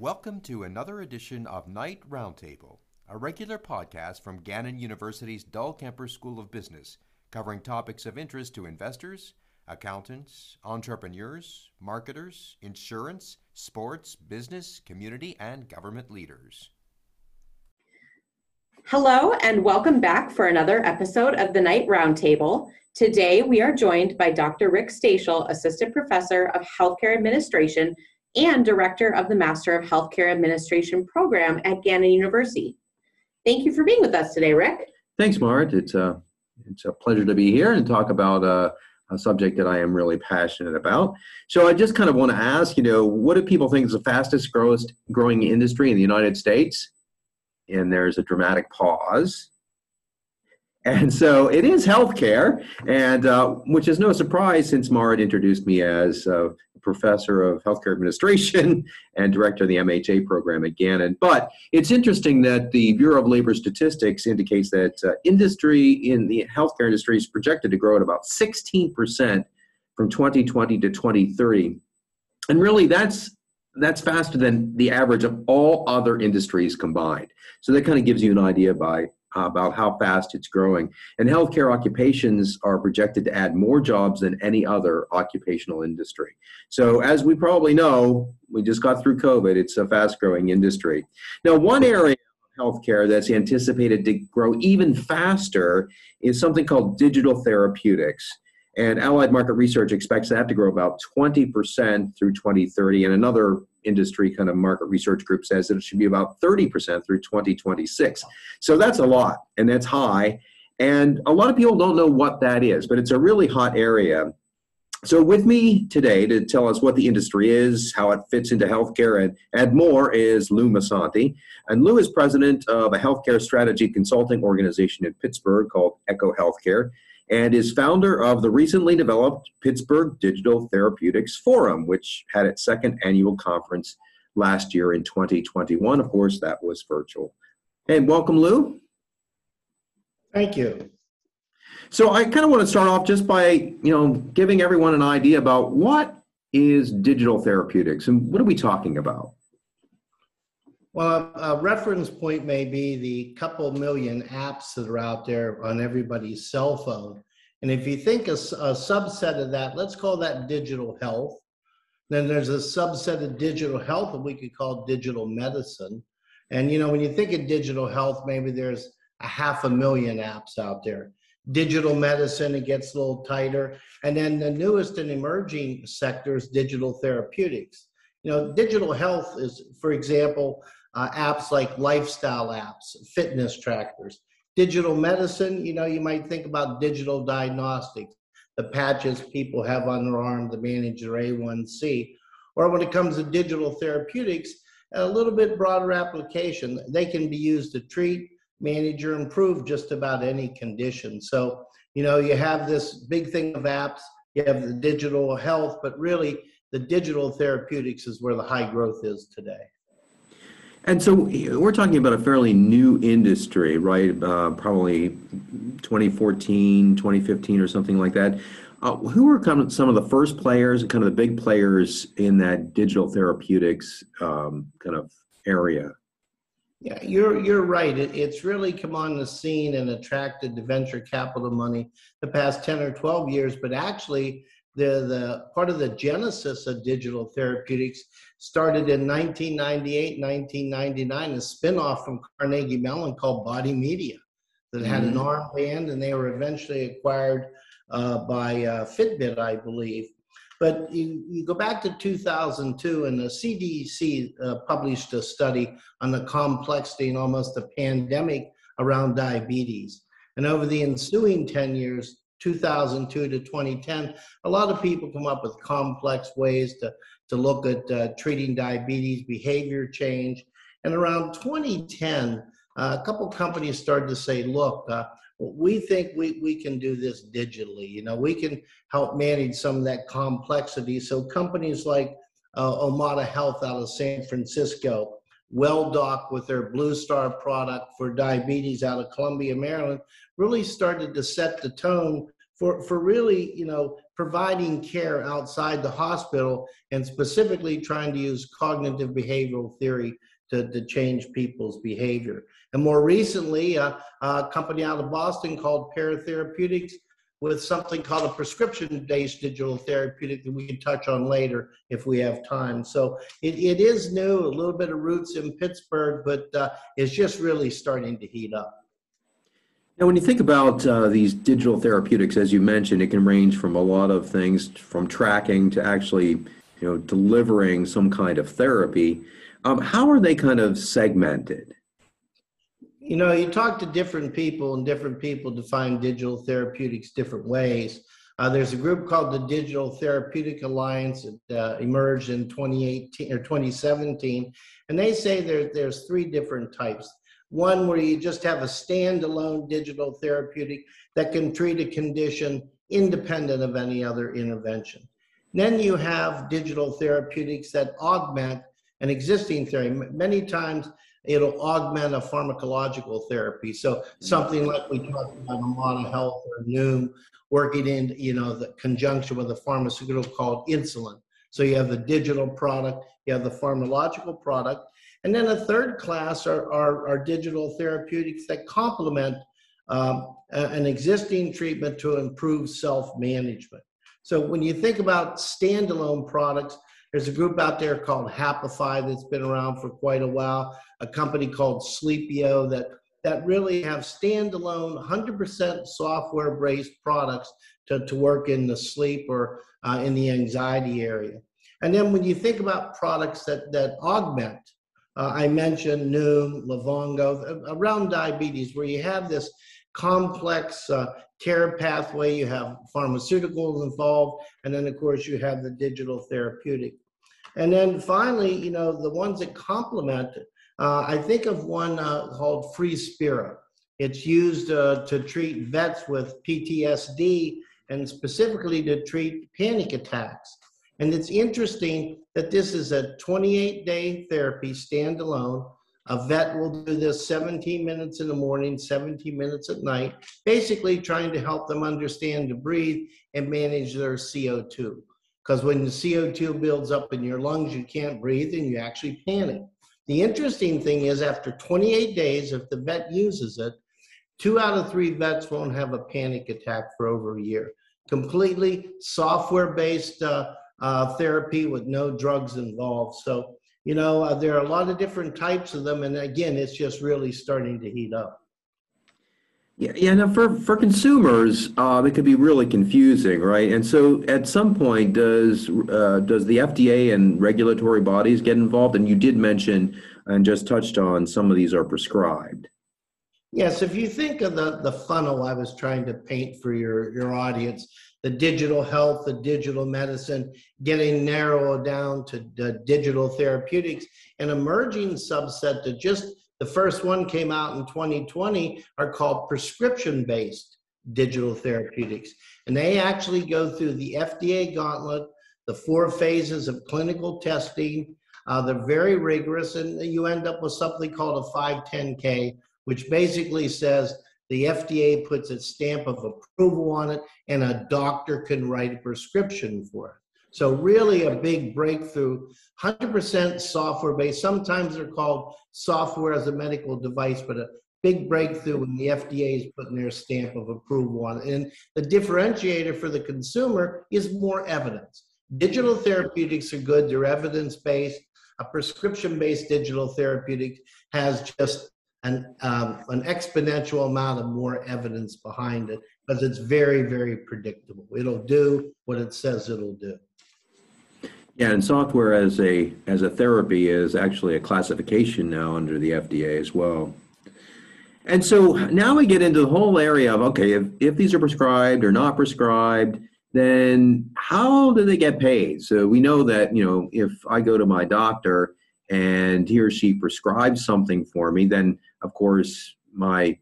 Welcome to another edition of Knight Roundtable, a regular podcast from Gannon University's Dahlkemper School of Business, covering topics of interest to investors, accountants, entrepreneurs, marketers, insurance, sports, business, community, and government leaders. Hello, and welcome back for another episode of the Knight Roundtable. Today, we are joined by Dr. Rick Stachel, Assistant Professor of Healthcare Administration and Director of the Master of Healthcare Administration program at Gannon University. Thank you for being with us today, Rick. Thanks, Mart. It's a, it's a pleasure to be here and talk about uh, a subject that I am really passionate about. So I just kind of want to ask, you know, what do people think is the fastest growest, growing industry in the United States? And there's a dramatic pause. And so it is healthcare, and uh, which is no surprise since Marit introduced me as uh, professor of healthcare administration and director of the MHA program at Gannon. But it's interesting that the Bureau of Labor Statistics indicates that uh, industry in the healthcare industry is projected to grow at about 16% from 2020 to 2030. And really, that's that's faster than the average of all other industries combined. So that kind of gives you an idea by about how fast it's growing. And healthcare occupations are projected to add more jobs than any other occupational industry. So, as we probably know, we just got through COVID, it's a fast growing industry. Now, one area of healthcare that's anticipated to grow even faster is something called digital therapeutics. And Allied Market Research expects that to grow about 20% through 2030. And another industry kind of market research group says that it should be about 30% through 2026. So that's a lot, and that's high. And a lot of people don't know what that is, but it's a really hot area. So, with me today to tell us what the industry is, how it fits into healthcare, and, and more is Lou Musante. And Lou is president of a healthcare strategy consulting organization in Pittsburgh called Echo Healthcare and is founder of the recently developed Pittsburgh Digital Therapeutics Forum, which had its second annual conference last year in 2021. Of course, that was virtual. And welcome, Lou. Thank you. So I kind of want to start off just by, you know, giving everyone an idea about what is digital therapeutics and what are we talking about? Well, a reference point may be the couple million apps that are out there on everybody's cell phone. And if you think a, a, subset of that, let's call that digital health. Then there's a subset of digital health that we could call digital medicine. And you know, when you think of digital health, maybe there's a half a million apps out there. Digital medicine, it gets a little tighter. And then the newest and emerging sector is digital therapeutics. You know, digital health is, for example, uh, apps like lifestyle apps, fitness trackers, digital medicine. You know, you might think about digital diagnostics, the patches people have on their arm to manage their A1C. Or when it comes to digital therapeutics, a little bit broader application. They can be used to treat, manage, or improve just about any condition. So, you know, you have this big thing of apps, you have the digital health, but really the digital therapeutics is where the high growth is today. And so we're talking about a fairly new industry, right? Uh, probably 2014, 2015, or something like that. Uh, who were kind of some of the first players, kind of the big players in that digital therapeutics um, kind of area? Yeah, you're you're right. It, it's really come on the scene and attracted the venture capital money the past 10 or 12 years, but actually the, the part of the genesis of digital therapeutics started in 1998, 1999, a spinoff from Carnegie Mellon called BodyMedia that had mm-hmm. an armband, and they were eventually acquired uh, by uh, Fitbit, I believe. But you, you, go back to 2002, and the CDC uh, published a study on the complexity and almost the pandemic around diabetes. And over the ensuing 10 years, 2002 to 2010, a lot of people come up with complex ways to, to look at uh, treating diabetes, behavior change. And around 2010, uh, a couple companies started to say, look, uh, we think we, we can do this digitally. You know, we can help manage some of that complexity. So companies like uh, Omada Health out of San Francisco, WellDoc with their BlueStar product for diabetes out of Columbia, Maryland, really started to set the tone for, for really, you know, providing care outside the hospital and specifically trying to use cognitive behavioral theory to, to change people's behavior. And more recently, uh, a company out of Boston called Pear Therapeutics with something called a prescription-based digital therapeutic that we can touch on later if we have time. So it, it is new, a little bit of roots in Pittsburgh, but uh, it's just really starting to heat up. Now, when you think about uh, these digital therapeutics, as you mentioned, it can range from a lot of things, from tracking to actually, you know, delivering some kind of therapy. Um, how are they kind of segmented? You know, you talk to different people, and different people define digital therapeutics different ways. Uh, there's a group called the Digital Therapeutic Alliance that uh, emerged in 2018 or 2017, and they say there, there's three different types. One where you just have a standalone digital therapeutic that can treat a condition independent of any other intervention. Then you have digital therapeutics that augment an existing therapy. Many times it'll augment a pharmacological therapy. So something like we talked about Omada Health or Noom, working in you know the conjunction with a pharmaceutical called insulin. So you have the digital product, you have the pharmacological product, and then a third class are, are, are digital therapeutics that complement um, an existing treatment to improve self-management. So when you think about standalone products, there's a group out there called Happify that's been around for quite a while, a company called Sleepio that, that really have standalone 100% software-based products to, to work in the sleep or uh, in the anxiety area. And then when you think about products that, that augment, uh, I mentioned Noom, Livongo, around diabetes, where you have this complex uh, care pathway, you have pharmaceuticals involved, and then of course you have the digital therapeutic. And then finally, you know, the ones that complement, uh, I think of one uh, called Freespira. It's used uh, to treat vets with PTSD and specifically to treat panic attacks. And it's interesting that this is a 28 day therapy standalone a vet will do this 17 minutes in the morning, 17 minutes at night, basically trying to help them understand to breathe and manage their CO2. Because when the CO2 builds up in your lungs, you can't breathe and you actually panic. The interesting thing is, after 28 days, if the vet uses it, two out of three vets won't have a panic attack for over a year. Completely software based uh, uh, therapy with no drugs involved. So you know, uh, there are a lot of different types of them, and again, it's just really starting to heat up. Yeah, yeah. Now, for for consumers, um, it could be really confusing, right? And so, at some point, does uh, does the FDA and regulatory bodies get involved? And you did mention and just touched on some of these are prescribed. Yes, if you think of the the funnel I was trying to paint for your your audience, the digital health, the digital medicine, getting narrowed down to the digital therapeutics, an emerging subset that just the first one came out in 2020 are called prescription based digital therapeutics. And they actually go through the FDA gauntlet, the four phases of clinical testing. Uh, they're very rigorous, and you end up with something called a 510K, which basically says the FDA puts a stamp of approval on it, and a doctor can write a prescription for it. So really a big breakthrough, 100% software based. Sometimes they're called software as a medical device, but a big breakthrough when the FDA is putting their stamp of approval on it. And the differentiator for the consumer is more evidence. Digital therapeutics are good, they're evidence based. A prescription based digital therapeutic has just an, um, an exponential amount of more evidence behind it because it's very, very predictable. It'll do what it says it'll do. Yeah, and software as a as a therapy is actually a classification now under the FDA as well. And so now we get into the whole area of okay, if, if these are prescribed or not prescribed, then how do they get paid? So we know that, you know, if I go to my doctor and he or she prescribes something for me, then of course my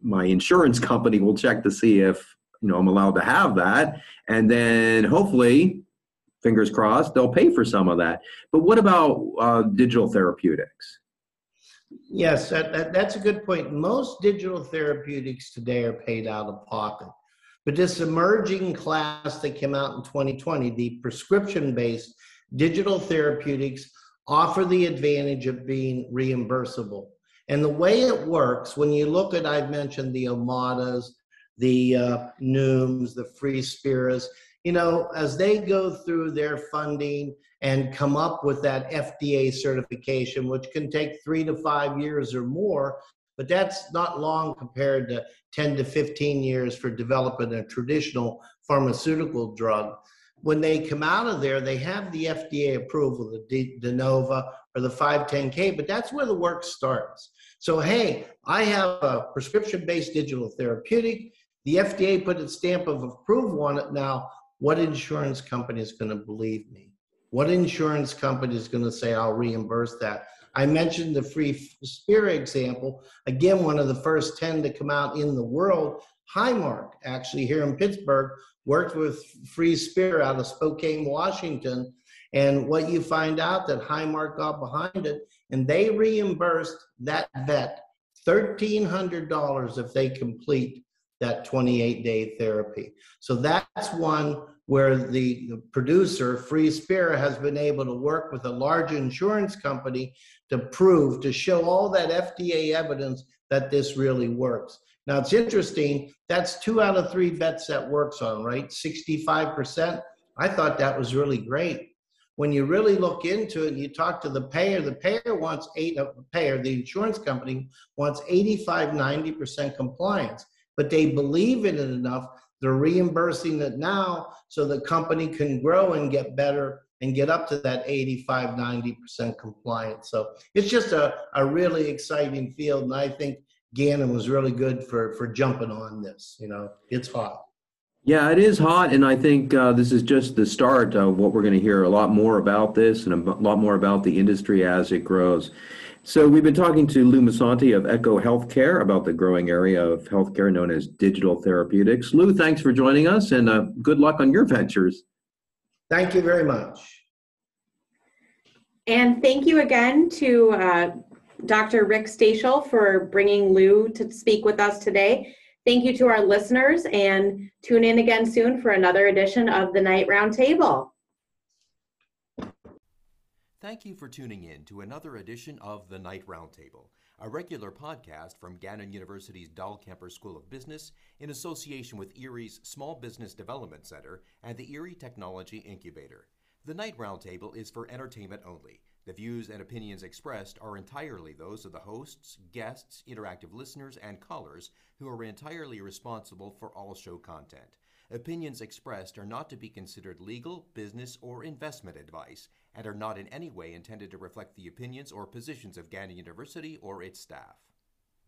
my insurance company will check to see if you know I'm allowed to have that, and then hopefully, fingers crossed, they'll pay for some of that. But what about uh, digital therapeutics? Yes, that, that, that's a good point. Most digital therapeutics today are paid out of pocket. But this emerging class that came out in 2020, the prescription based digital therapeutics, offer the advantage of being reimbursable. And the way it works, when you look at, I've mentioned the Omadas, the uh, Nooms, the Freespiras, you know, as they go through their funding and come up with that FDA certification, which can take three to five years or more, but that's not long compared to 10 to 15 years for developing a traditional pharmaceutical drug. When they come out of there, they have the FDA approval, the De, De Novo or the 510K, but that's where the work starts. So, hey, I have a prescription based digital therapeutic. The FDA put its stamp of approval on it. Now, what insurance company is going to believe me? What insurance company is going to say, I'll reimburse that? I mentioned the Free Spira example. Again, one of the first 10 to come out in the world. Highmark, actually, here in Pittsburgh, worked with Freespira out of Spokane, Washington. And what you find out that Highmark got behind it, and they reimbursed that vet $1,300 if they complete that 28 day therapy. So that's one where the, producer, Freespira, has been able to work with a large insurance company to prove, to show all that FDA evidence that this really works. Now it's interesting, that's two out of three vets that works on, right? 65%. I thought that was really great. When you really look into it and you talk to the payer, the payer wants eight, of the payer, the insurance company wants 85, 90% compliance, but they believe in it enough they're reimbursing it now so the company can grow and get better and get up to that 85, 90% compliance. So it's just a, a really exciting field. And I think Gannon was really good for, for jumping on this. You know, it's hot. Yeah, it is hot, and I think uh, this is just the start of what we're going to hear a lot more about this and a lot more about the industry as it grows. So we've been talking to Lou Musante of Echo Healthcare about the growing area of healthcare known as digital therapeutics. Lou, thanks for joining us, and uh, good luck on your ventures. Thank you very much. And thank you again to uh, Dr. Rick Stachel for bringing Lou to speak with us today. Thank you to our listeners, and tune in again soon for another edition of the Knight Roundtable. Thank you for tuning in to another edition of The Knight Roundtable, a regular podcast from Gannon University's Dahlkemper School of Business in association with Erie's Small Business Development Center and the Erie Technology Incubator. The Knight Roundtable is for entertainment only. The views and opinions expressed are entirely those of the hosts, guests, interactive listeners, and callers who are entirely responsible for all show content. Opinions expressed are not to be considered legal, business, or investment advice and are not in any way intended to reflect the opinions or positions of Gannon University or its staff.